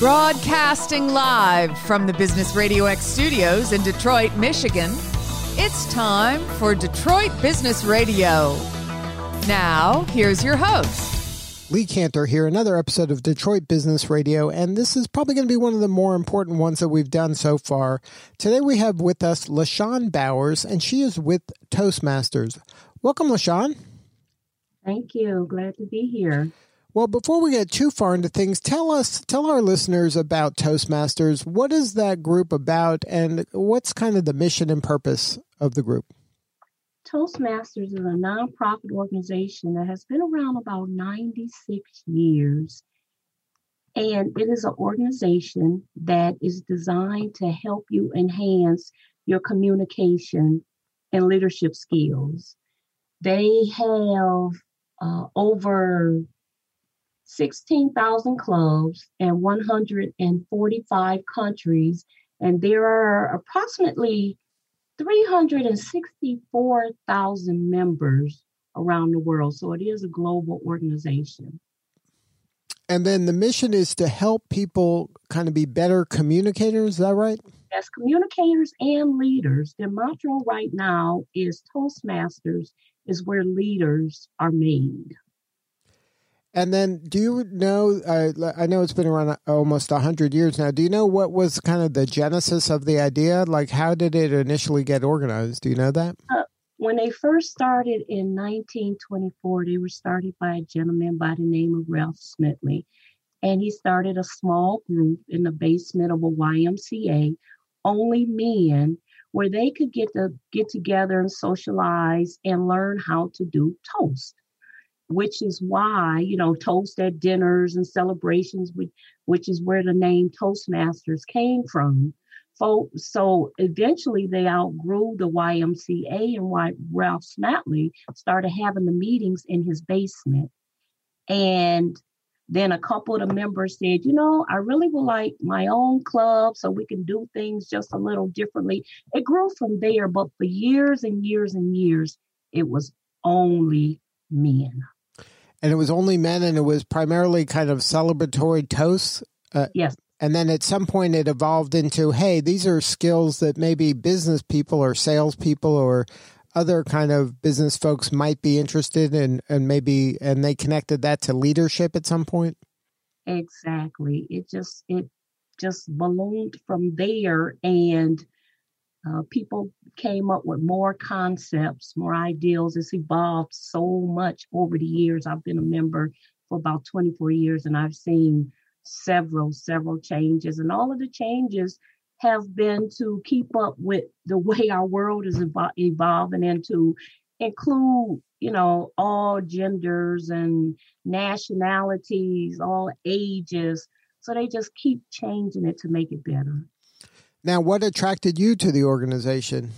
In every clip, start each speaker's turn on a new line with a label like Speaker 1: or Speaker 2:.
Speaker 1: Broadcasting live from the Business Radio X studios in Detroit, Michigan, it's time for Detroit Business Radio. Now, here's your host.
Speaker 2: Lee Kantor here, another episode of Detroit Business Radio, and this is probably going to be one of the more important ones that we've done so far. Today we have with us LaShon Bowers, and she is with Toastmasters. Welcome, LaShon.
Speaker 3: Thank you. Glad to be here.
Speaker 2: Well, before we get too far into things, tell us, tell our listeners about Toastmasters. What is that group about, and what's kind of the mission and purpose of the group?
Speaker 3: Toastmasters is a nonprofit organization that has been around about 96 years. And it is an organization that is designed to help you enhance your communication and leadership skills. They have uh, over 16,000 clubs in 145 countries, and there are approximately 364,000 members around the world. So it is a global organization.
Speaker 2: And then the mission is to help people kind of be better communicators. Is that right?
Speaker 3: As communicators and leaders, the mantra right now is Toastmasters is where leaders are made.
Speaker 2: And then, do you know? Uh, I know it's been around almost hundred years now. Do you know what was kind of the genesis of the idea? Like, how did it initially get organized? Do you know that?
Speaker 3: Uh, when they first started in 1924, they were started by a gentleman by the name of Ralph Smedley, and he started a small group in the basement of a YMCA, only men, where they could get to get together and socialize and learn how to do toast which is why you know toast at dinners and celebrations which, which is where the name toastmasters came from. So, so eventually they outgrew the ymca and why ralph smedley started having the meetings in his basement. And then a couple of the members said you know i really would like my own club so we can do things just a little differently. It grew from there but for years and years and years it was only men
Speaker 2: and it was only men, and it was primarily kind of celebratory toasts.
Speaker 3: Uh, yes.
Speaker 2: And then at some point, it evolved into, hey, these are skills that maybe business people or salespeople or other kind of business folks might be interested in, and maybe, and they connected that to leadership at some point.
Speaker 3: Exactly. It just it just ballooned from there, and uh, people came up with more concepts, more ideals. It's evolved so much over the years. I've been a member for about 24 years and I've seen several, several changes. And all of the changes have been to keep up with the way our world is evol- evolving and to include, you know, all genders and nationalities, all ages. So they just keep changing it to make it better.
Speaker 2: Now, what attracted you to the organization?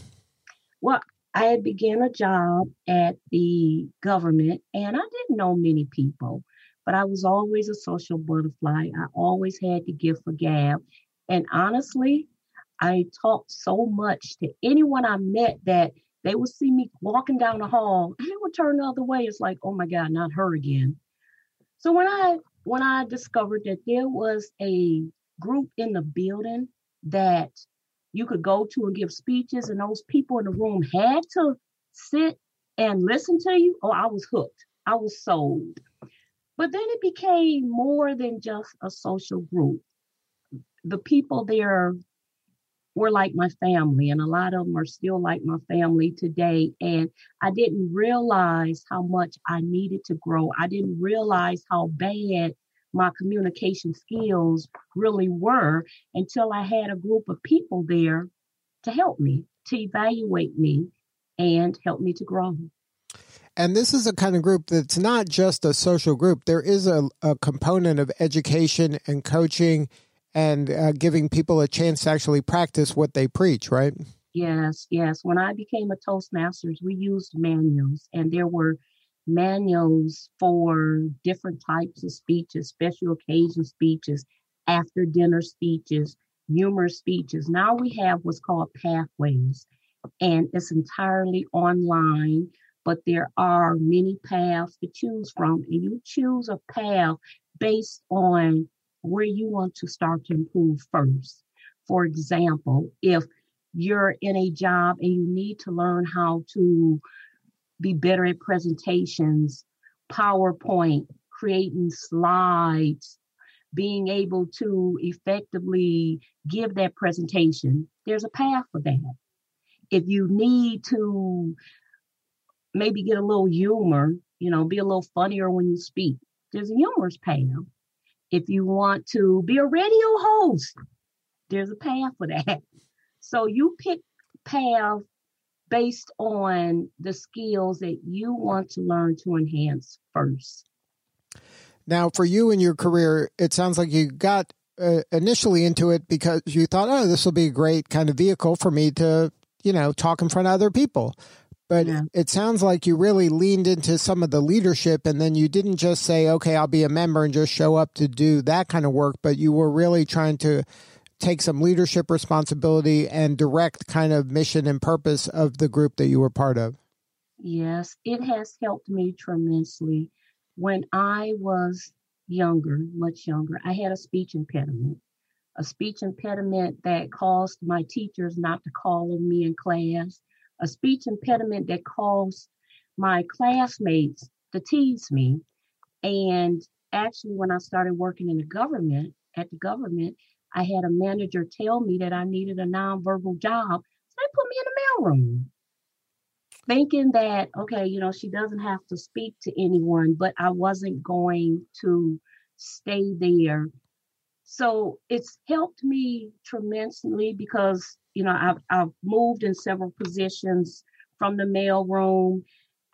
Speaker 3: Well, I had began a job at the government and I didn't know many people, but I was always a social butterfly. I always had to give for gab. And honestly, I talked so much to anyone I met that they would see me walking down the hall and they would turn the other way. It's like, oh my God, not her again. So when I when I discovered that there was a group in the building that you could go to and give speeches, and those people in the room had to sit and listen to you. Oh, I was hooked. I was sold. But then it became more than just a social group. The people there were like my family, and a lot of them are still like my family today. And I didn't realize how much I needed to grow. I didn't realize how bad my communication skills really were until I had a group of people there to help me, to evaluate me, and help me to grow.
Speaker 2: And this is a kind of group that's not just a social group. There is a, a component of education and coaching and uh, giving people a chance to actually practice what they preach, right?
Speaker 3: Yes, yes. When I became a Toastmasters, we used manuals, and there were manuals for different types of speeches, special occasion speeches, after dinner speeches, humor speeches. Now we have what's called pathways, and it's entirely online, but there are many paths to choose from, and you choose a path based on where you want to start to improve first. For example, if you're in a job and you need to learn how to be better at presentations, PowerPoint, creating slides, being able to effectively give that presentation, there's a path for that. If you need to maybe get a little humor, you know, be a little funnier when you speak, there's a humorous path. If you want to be a radio host, there's a path for that. So you pick path based on the skills that you want to learn to enhance first.
Speaker 2: Now, for you in your career, it sounds like you got uh, initially into it because you thought, oh, this will be a great kind of vehicle for me to, you know, talk in front of other people. But yeah. it sounds like you really leaned into some of the leadership and then you didn't just say, okay, I'll be a member and just show up to do that kind of work, but you were really trying to take some leadership responsibility and direct kind of mission and purpose of the group that you were part of.
Speaker 3: Yes, it has helped me tremendously. When I was younger, much younger, I had a speech impediment. A speech impediment that caused my teachers not to call on me in class. A speech impediment that caused my classmates to tease me. And actually, when I started working in the government, at the government, I had a manager tell me that I needed a nonverbal job. So they put me in the mailroom, thinking that, okay, you know, she doesn't have to speak to anyone, but I wasn't going to stay there. So it's helped me tremendously because, you know, I've, I've moved in several positions from the mailroom.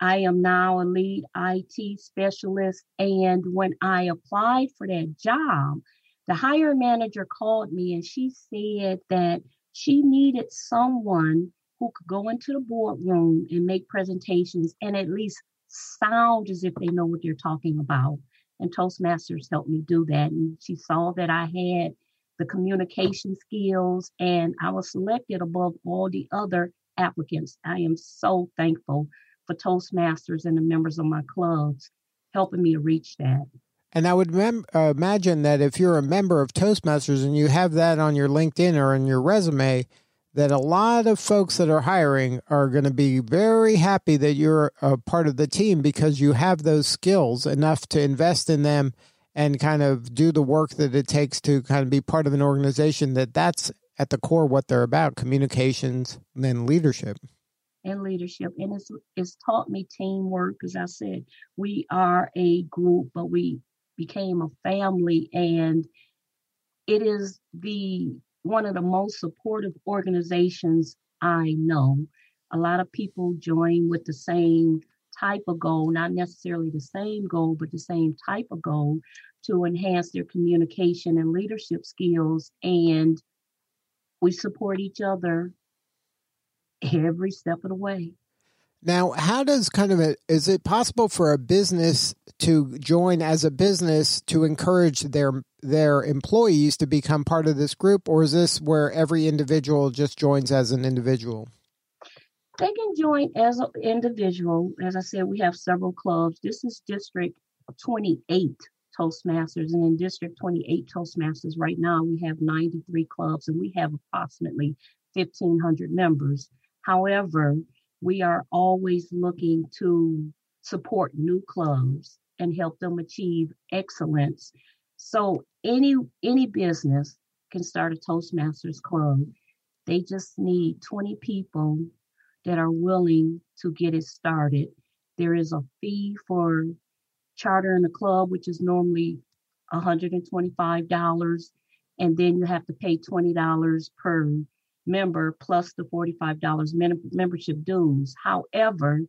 Speaker 3: I am now a lead IT specialist. And when I applied for that job, the hiring manager called me and she said that she needed someone who could go into the boardroom and make presentations and at least sound as if they know what they're talking about. And Toastmasters helped me do that. And she saw that I had the communication skills and I was selected above all the other applicants. I am so thankful for Toastmasters and the members of my clubs helping me to reach that.
Speaker 2: And I would mem- uh, imagine that if you're a member of Toastmasters and you have that on your LinkedIn or in your resume, that a lot of folks that are hiring are going to be very happy that you're a part of the team because you have those skills enough to invest in them and kind of do the work that it takes to kind of be part of an organization that that's at the core what they're about communications and then leadership.
Speaker 3: And leadership. And it's it's taught me teamwork as i said. We are a group but we became a family and it is the one of the most supportive organizations I know. A lot of people join with the same type of goal, not necessarily the same goal, but the same type of goal to enhance their communication and leadership skills. And we support each other every step of the way.
Speaker 2: Now, how does kind of a, is it possible for a business to join as a business to encourage their their employees to become part of this group, or is this where every individual just joins as an individual?
Speaker 3: They can join as an individual. As I said, we have several clubs. This is District 28 Toastmasters, and in District 28 Toastmasters, right now we have 93 clubs and we have approximately 1,500 members. However, we are always looking to support new clubs and help them achieve excellence. So any any business can start a Toastmasters club. They just need 20 people that are willing to get it started. There is a fee for chartering a club, which is normally $125, and then you have to pay $20 per member plus the $45 membership dues. However,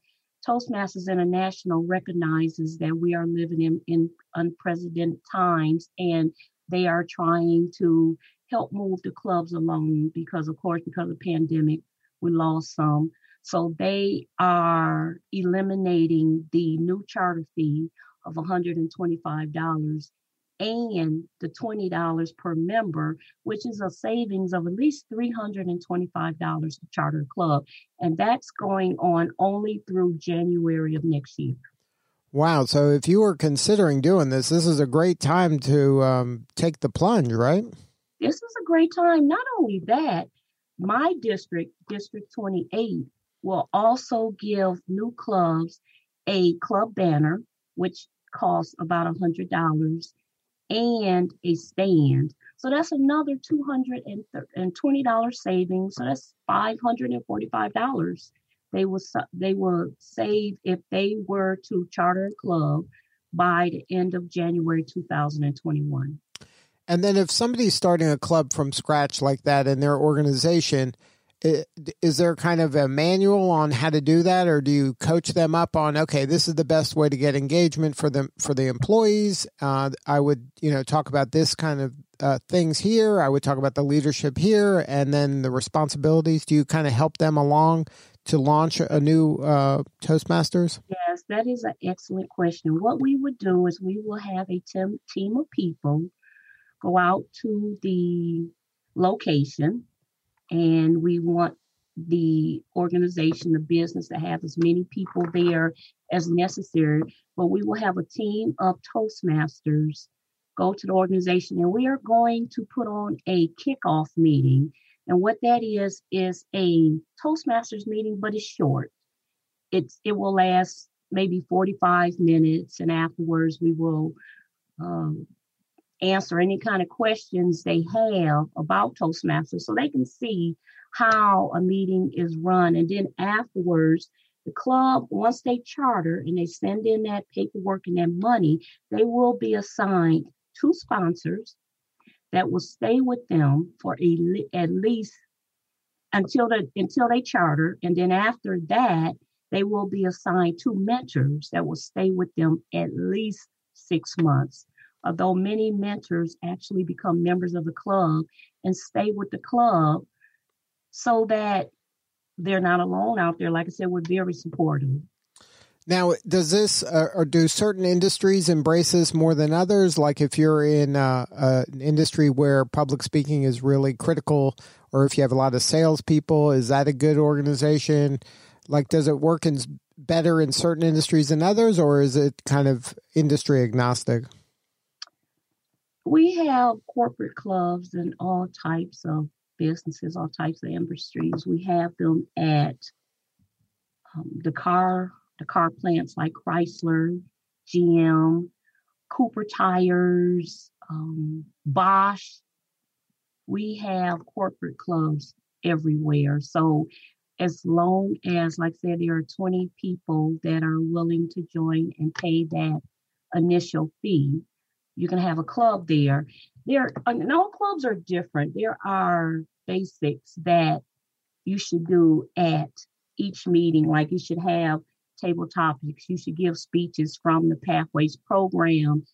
Speaker 3: Toastmasters International recognizes that we are living in, in unprecedented times and they are trying to help move the clubs along because, of course, because of the pandemic, we lost some. So they are eliminating the new charter fee of $125 and the $20 per member, which is a savings of at least $325 to charter club. And that's going on only through January of next year.
Speaker 2: Wow. So if you were considering doing this, this is a great time to um, take the plunge, right?
Speaker 3: This is a great time. Not only that, my district, District 28, will also give new clubs a club banner, which costs about a $100, and a stand. So that's another $220 savings. So that's $545 they will they will save if they were to charter a club by the end of January 2021.
Speaker 2: And then if somebody's starting a club from scratch like that in their organization, is there kind of a manual on how to do that or do you coach them up on okay this is the best way to get engagement for them for the employees uh, i would you know talk about this kind of uh, things here i would talk about the leadership here and then the responsibilities do you kind of help them along to launch a new uh, Toastmasters?
Speaker 3: Yes, that is an excellent question. What we would do is we will have a team, team of people go out to the location, and we want the organization, the business, to have as many people there as necessary. But we will have a team of Toastmasters go to the organization, and we are going to put on a kickoff meeting and what that is is a Toastmasters meeting, but it's short. It's it will last maybe 45 minutes, and afterwards we will um, answer any kind of questions they have about Toastmasters, so they can see how a meeting is run. And then afterwards, the club, once they charter and they send in that paperwork and that money, they will be assigned two sponsors that will stay with them for a, at least until the until they charter, and then after that, they will be assigned two mentors that will stay with them at least six months. Although many mentors actually become members of the club and stay with the club so that they're not alone out there. Like I said, we're very supportive.
Speaker 2: Now, does this uh, or do certain industries embrace this more than others? Like if you're in uh, an industry where public speaking is really critical, or if you have a lot of salespeople, is that a good organization? Like, does it work in better in certain industries than others, or is it kind of industry agnostic?
Speaker 3: We have corporate clubs and all types of businesses, all types of industries. We have them at um, the car the car plants like Chrysler, GM, Cooper Tires, um, Bosch. We have corporate clubs everywhere. So as long as, like I said, there are 20 people that are willing to join and pay that initial fee, you can have a club there. There, uh, and all clubs are different. There are basics that you should do at each meeting. Like you should have table topics. You should give speeches from the Pathways program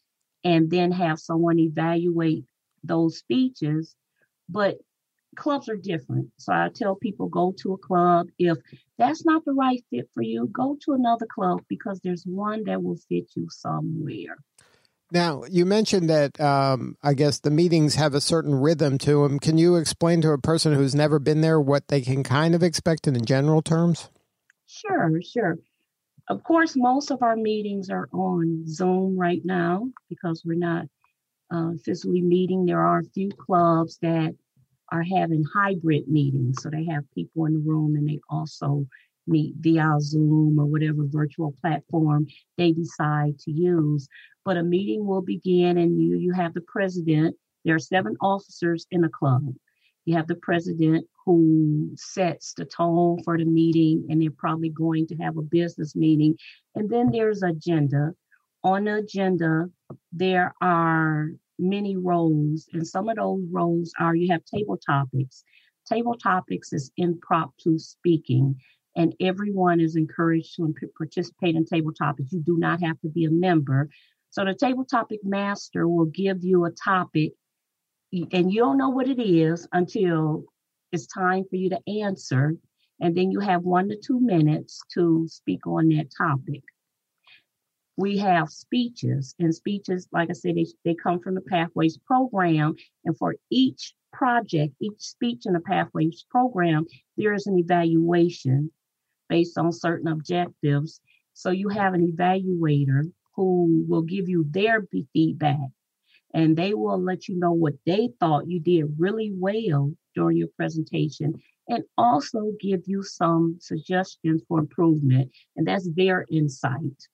Speaker 3: and then have someone evaluate those speeches. But clubs are different. So I tell people go to a club. If that's not the right fit for you, go to another club because there's one that will fit you somewhere.
Speaker 2: Now, you mentioned that um, I guess the meetings have a certain rhythm to them. Can you explain to a person who's never been there what they can kind of expect in general terms?
Speaker 3: Sure, sure. Of course, most of our meetings are on Zoom right now because we're not uh, physically meeting. There are a few clubs that are having hybrid meetings. So they have people in the room and they also meet via Zoom or whatever virtual platform they decide to use. But a meeting will begin and you you have the president. There are seven officers in the club. You have the president who sets the tone for the meeting, and they're probably going to have a business meeting. And then there's agenda. On the agenda, there are many roles, and some of those roles are you have table topics. Table topics is impromptu speaking, and everyone is encouraged to participate in table topics. You do not have to be a member. So the table topic master will give you a topic and you don't know what it is until it's time for you to answer. And then you have one to two minutes to speak on that topic. We have speeches, and speeches, like I said, they, they come from the Pathways program. And for each project, each speech in the Pathways program, there is an evaluation based on certain objectives So you have an evaluator who will give you their feedback and they will let you know what they thought you did really well during your presentation and also give you some suggestions for improvement. And that's their insight.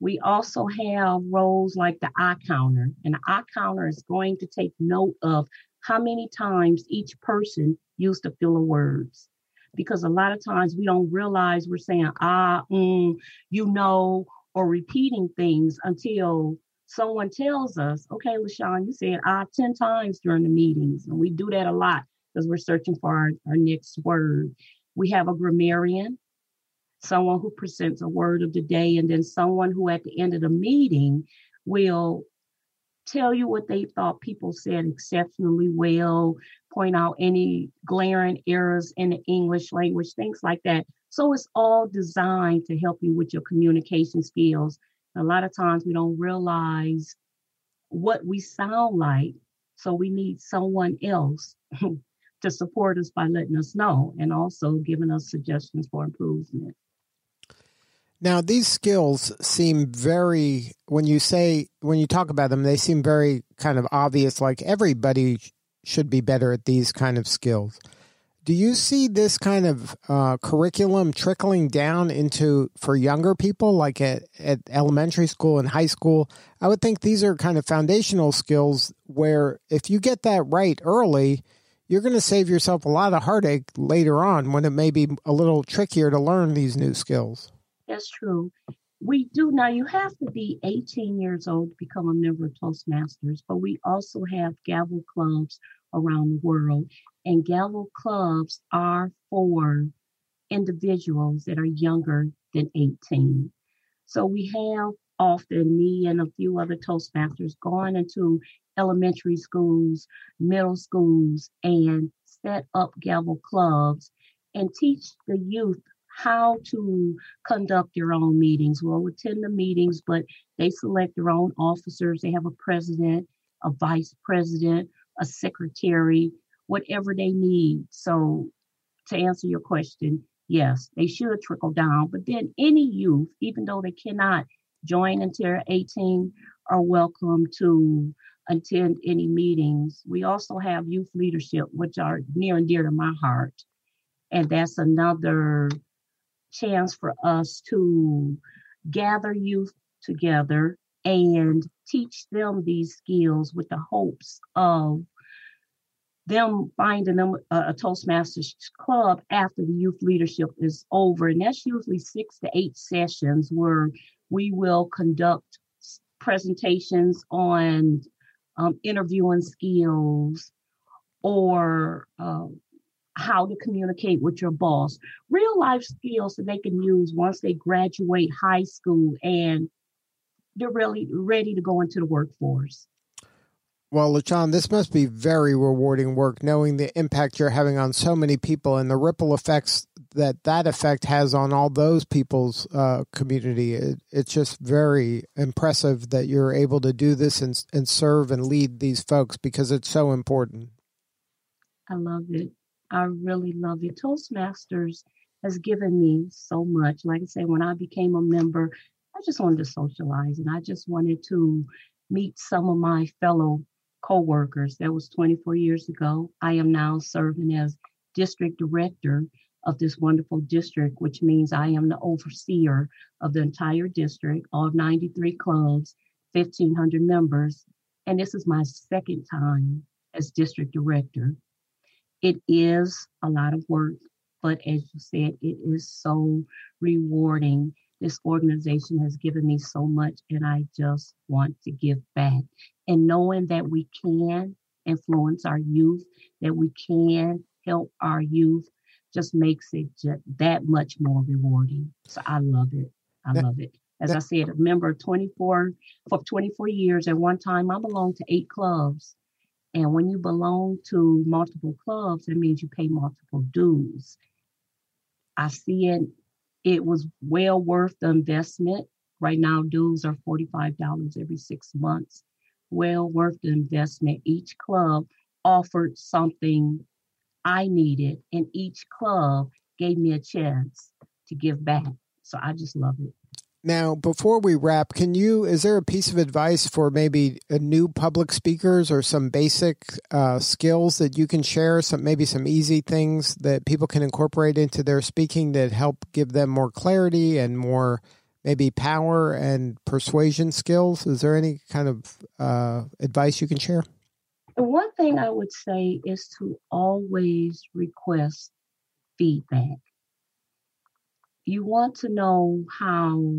Speaker 3: We also have roles like the eye counter, and the eye counter is going to take note of how many times each person used a filler words. Because a lot of times we don't realize we're saying ah, mm, you know, or repeating things until someone tells us, okay, LaShon, you said ah 10 times during the meetings. And we do that a lot because we're searching for our, our next word. We have a grammarian, someone who presents a word of the day, and then someone who at the end of the meeting will tell you what they thought people said exceptionally well, point out any glaring errors in the English language, things like that. So it's all designed to help you with your communication skills. A lot of times we don't realize what we sound like. So we need someone else to support us by letting us know and also giving us suggestions for improvement.
Speaker 2: Now, these skills seem very, when you say, when you talk about them, they seem very kind of obvious, like everybody should be better at these kind of skills. Do you see this kind of uh, curriculum trickling down into for younger people, like at, at elementary school and high school? I would think these are kind of foundational skills where if you get that right early, you're going to save yourself a lot of heartache later on when it may be a little trickier to learn these new skills.
Speaker 3: That's true. We do now, you have to be 18 years old to become a member of Toastmasters, but we also have gavel clubs around the world. And gavel clubs are for individuals that are younger than 18. So we have often me and a few other Toastmasters going into elementary schools, middle schools, and set up gavel clubs and teach the youth how to conduct their own meetings. We'll attend the meetings, but they select their own officers. They have a president, a vice president, a secretary, whatever they need. So, to answer your question, yes, they should trickle down. But then any youth, even though they cannot join until they're 18, are welcome to attend any meetings. We also have youth leadership, which are near and dear to my heart. And that's another chance for us to gather youth together and teach them these skills with the hopes of them finding them a, Toastmasters club after the youth leadership is over. And that's usually six to eight sessions where we will conduct presentations on um, interviewing skills or uh, how to communicate with your boss, real life skills that they can use once they graduate high school and they're really ready to go into the workforce.
Speaker 2: Well, LaShon, this must be very rewarding work knowing the impact you're having on so many people and the ripple effects that that effect has on all those people's uh, community. It, it's just very impressive that you're able to do this and, and serve and lead these folks because it's so important.
Speaker 3: I love it. I really love it. Toastmasters has given me so much. Like I said, when I became a member, I just wanted to socialize and I just wanted to meet some of my fellow co-workers. That was 24 years ago. I am now serving as district director of this wonderful district, which means I am the overseer of the entire district, all 93 clubs, 1,500 members. And this is my second time as district director. It is a lot of work, but as you said, it is so rewarding. This organization has given me so much, and I just want to give back. And knowing that we can influence our youth, that we can help our youth just makes it just that much more rewarding. So I love it. I that, love it. As that, I said, a member of 24 for 24 years. At one time, I belonged to eight clubs. And when you belong to multiple clubs, it means you pay multiple dues. I see it, it was well worth the investment. Right now, dues are $45 every six months. Well worth the investment. Each club offered something I needed, and each club gave me a chance to give back. So I just love it.
Speaker 2: Now, before we wrap, can you, is there a piece of advice for maybe new public speakers or some basic uh, skills that you can share? Some, maybe some easy things that people can incorporate into their speaking that help give them more clarity and more maybe power and persuasion skills? Is there any kind of uh, advice you can share?
Speaker 3: One thing I would say is to always request feedback you want to know how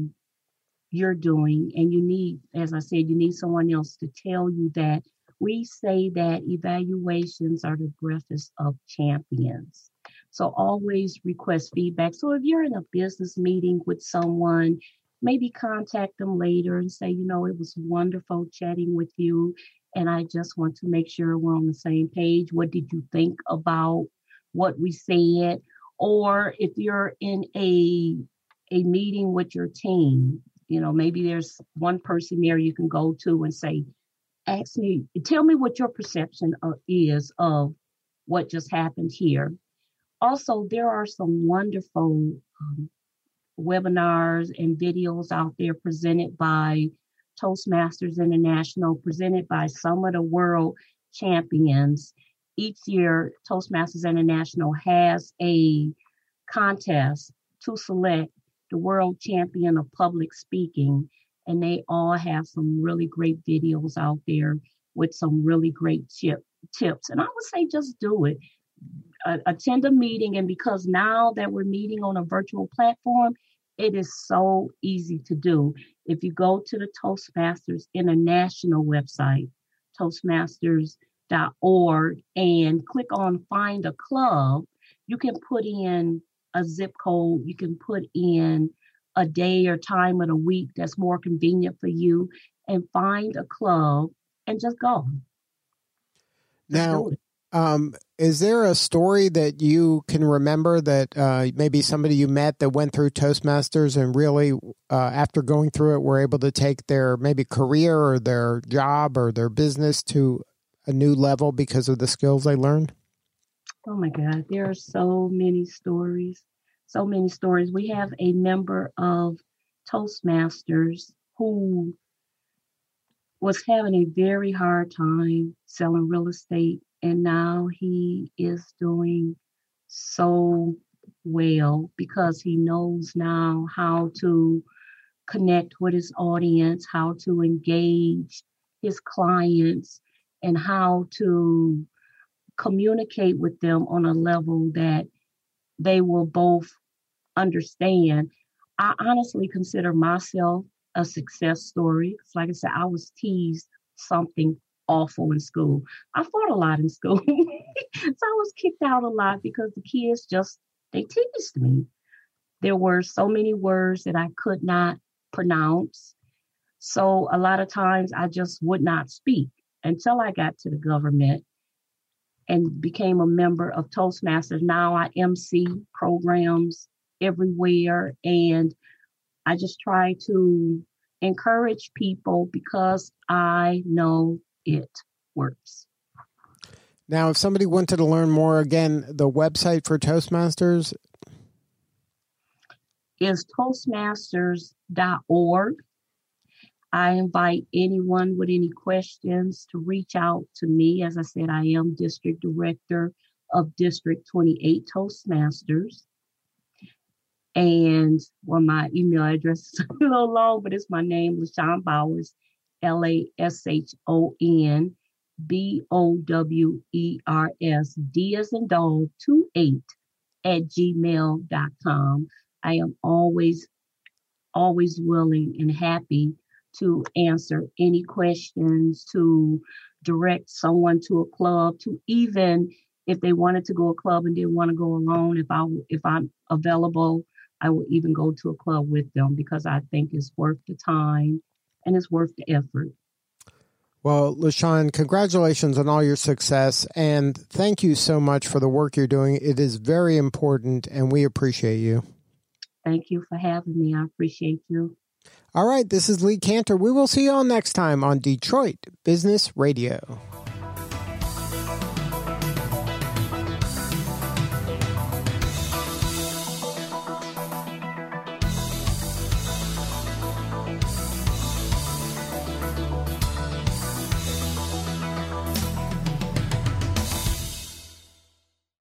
Speaker 3: you're doing, and you need, as I said, you need someone else to tell you that. We say that evaluations are the breakfast of champions. So always request feedback. So if you're in a business meeting with someone, maybe contact them later and say, you know, it was wonderful chatting with you. And I just want to make sure we're on the same page. What did you think about what we said? Or if you're in a a meeting with your team you know maybe there's one person there you can go to and say ask me tell me what your perception of, is of what just happened here. Also there are some wonderful um, webinars and videos out there presented by toastmasters international presented by some of the world champions each year, Toastmasters International has a contest to select the world champion of public speaking. And they all have some really great videos out there with some really great tip, tips. And I would say just do it. Uh, attend a meeting. And because now that we're meeting on a virtual platform, it is so easy to do. If you go to the Toastmasters International website, Toastmasters org and click on find a club, you can put in a zip code, you can put in a day or time of the week that's more convenient for you and find a club and just go.
Speaker 2: Just now, um, is there a story that you can remember that uh, maybe somebody you met that went through Toastmasters and really, uh, after going through it, were able to take their maybe career or their job or their business to a new level because of the skills they learned?
Speaker 3: Oh my God, there are so many stories. So many stories. We have a member of Toastmasters who was having a very hard time selling real estate, and now he is doing so well because he knows now how to connect with his audience, how to engage his clients, and how to communicate with them on a level that they will both understand. I honestly consider myself a success story. Like I said, I was teased something awful in school. I fought a lot in school. so I was kicked out a lot because the kids just they teased me. There were so many words that I could not pronounce. So a lot of times I just would not speak until I got to the government and became a member of Toastmasters. Now I MC programs everywhere and I just try to encourage people because I know it works.
Speaker 2: Now, if somebody wanted to learn more, again, the website for Toastmasters
Speaker 3: is toastmasters.org. I invite anyone with any questions to reach out to me. As I said, I am District Director of District 28 Toastmasters. And well, my email address is a little long, but it's my name, LaShon Bowers, L A S H O N B O W E R S, D as in dog, 2 8 at gmail.com. I am always, always willing and happy to answer any questions, to direct someone to a club, to even if they wanted to go a club and didn't want to go alone, if I if I'm available, I will even go to a club with them because I think it's worth the time and it's worth the effort.
Speaker 2: Well, LaShon, congratulations on all your success and thank you so much for the work you're doing. It is very important and we appreciate you.
Speaker 3: Thank you for having me. I appreciate you.
Speaker 2: All right, this is Lee Kantor. We will see you all next time on Detroit Business Radio.